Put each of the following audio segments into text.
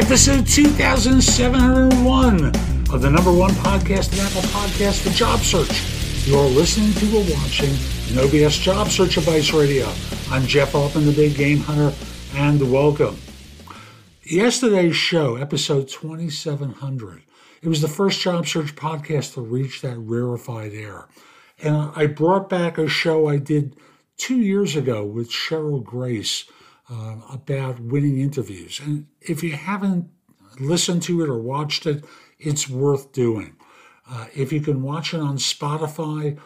episode 2701 of the number one podcast in Apple Podcast, The Job Search. You're listening to or watching No BS Job Search Advice Radio. I'm Jeff Altman, the Big Game Hunter, and welcome. Yesterday's show, episode 2700, it was the first job search podcast to reach that rarefied air. And I brought back a show I did two years ago with Cheryl Grace uh, about winning interviews. And if you haven't listened to it or watched it, it's worth doing. Uh, if you can watch it on Spotify,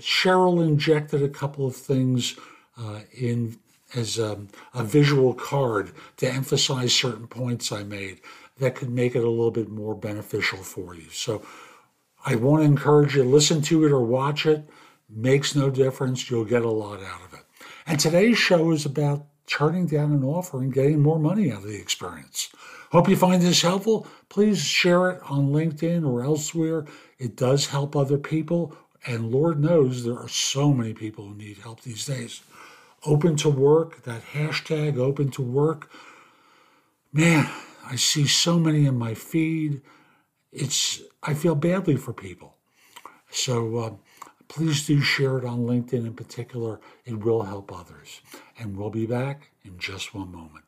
Cheryl injected a couple of things uh, in as a, a, visual card to emphasize certain points I made that could make it a little bit more beneficial for you. So I want to encourage you to listen to it or watch it. Makes no difference. You'll get a lot out of it. And today's show is about turning down an offer and getting more money out of the experience. Hope you find this helpful. Please share it on LinkedIn or elsewhere. It does help other people. And Lord knows there are so many people who need help these days. Open to work, that hashtag open to work. Man, I see so many in my feed. It's I feel badly for people. So uh, please do share it on LinkedIn in particular. It will help others. And we'll be back in just one moment.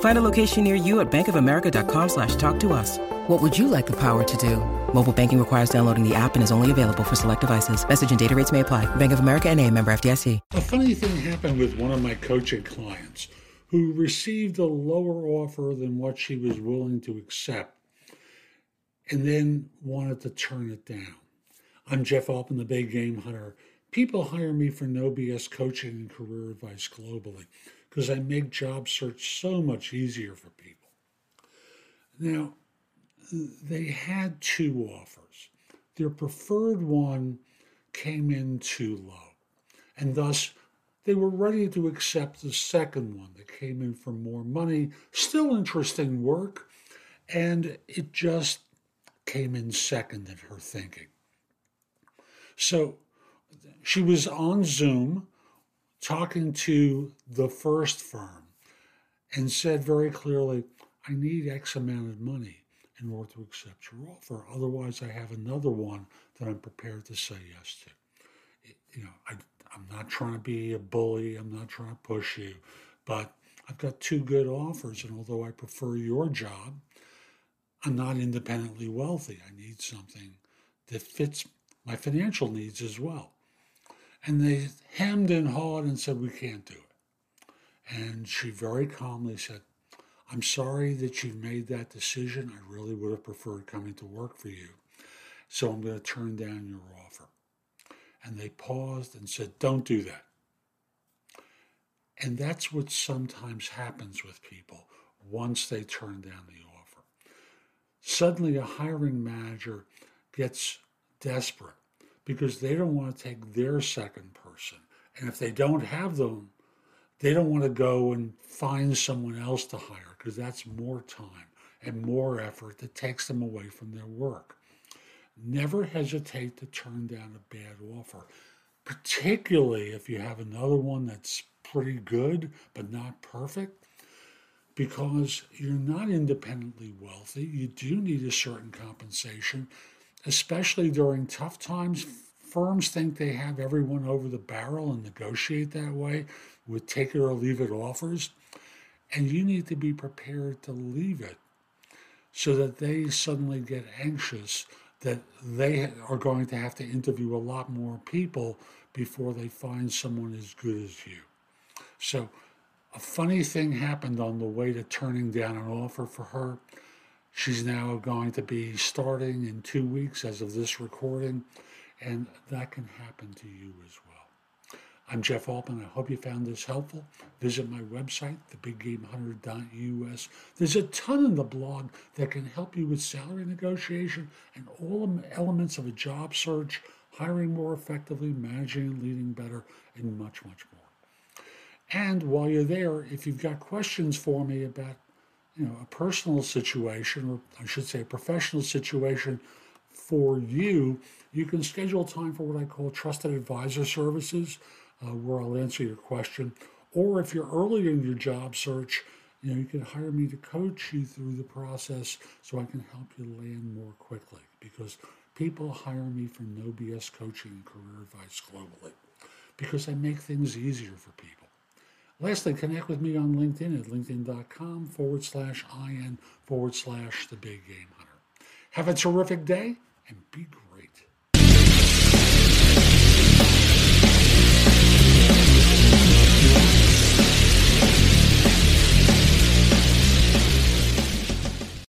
Find a location near you at bankofamerica.com slash talk to us. What would you like the power to do? Mobile banking requires downloading the app and is only available for select devices. Message and data rates may apply. Bank of America and a member FDIC. A funny thing happened with one of my coaching clients who received a lower offer than what she was willing to accept and then wanted to turn it down. I'm Jeff Altman, the Big Game Hunter. People hire me for no BS coaching and career advice globally because I make job search so much easier for people. Now, they had two offers. Their preferred one came in too low, and thus they were ready to accept the second one that came in for more money. Still interesting work, and it just came in second in her thinking. So she was on Zoom talking to the first firm and said very clearly, I need X amount of money in order to accept your offer. Otherwise, I have another one that I'm prepared to say yes to. You know, I, I'm not trying to be a bully. I'm not trying to push you, but I've got two good offers. And although I prefer your job, I'm not independently wealthy. I need something that fits my financial needs as well. And they hemmed and hawed and said, We can't do it. And she very calmly said, I'm sorry that you've made that decision. I really would have preferred coming to work for you. So I'm going to turn down your offer. And they paused and said, Don't do that. And that's what sometimes happens with people once they turn down the offer. Suddenly, a hiring manager gets desperate because they don't want to take their second person. And if they don't have them, they don't want to go and find someone else to hire because that's more time and more effort that takes them away from their work. Never hesitate to turn down a bad offer, particularly if you have another one that's pretty good but not perfect, because you're not independently wealthy. You do need a certain compensation, especially during tough times firms think they have everyone over the barrel and negotiate that way with take it or leave it offers. And you need to be prepared to leave it so that they suddenly get anxious that they are going to have to interview a lot more people before they find someone as good as you. So, a funny thing happened on the way to turning down an offer for her. She's now going to be starting in two weeks as of this recording, and that can happen to you as well. I'm Jeff Altman. I hope you found this helpful. Visit my website, thebiggamehunter.us. There's a ton in the blog that can help you with salary negotiation and all elements of a job search, hiring more effectively, managing and leading better, and much, much more. And while you're there, if you've got questions for me about you know, a personal situation, or I should say a professional situation for you, you can schedule time for what I call trusted advisor services, uh, where I'll answer your question. Or if you're early in your job search, you know, you can hire me to coach you through the process so I can help you land more quickly because people hire me for no BS coaching and career advice globally because I make things easier for people. Lastly, connect with me on LinkedIn at linkedin.com forward slash IN forward slash the big game hunter. Have a terrific day and be great.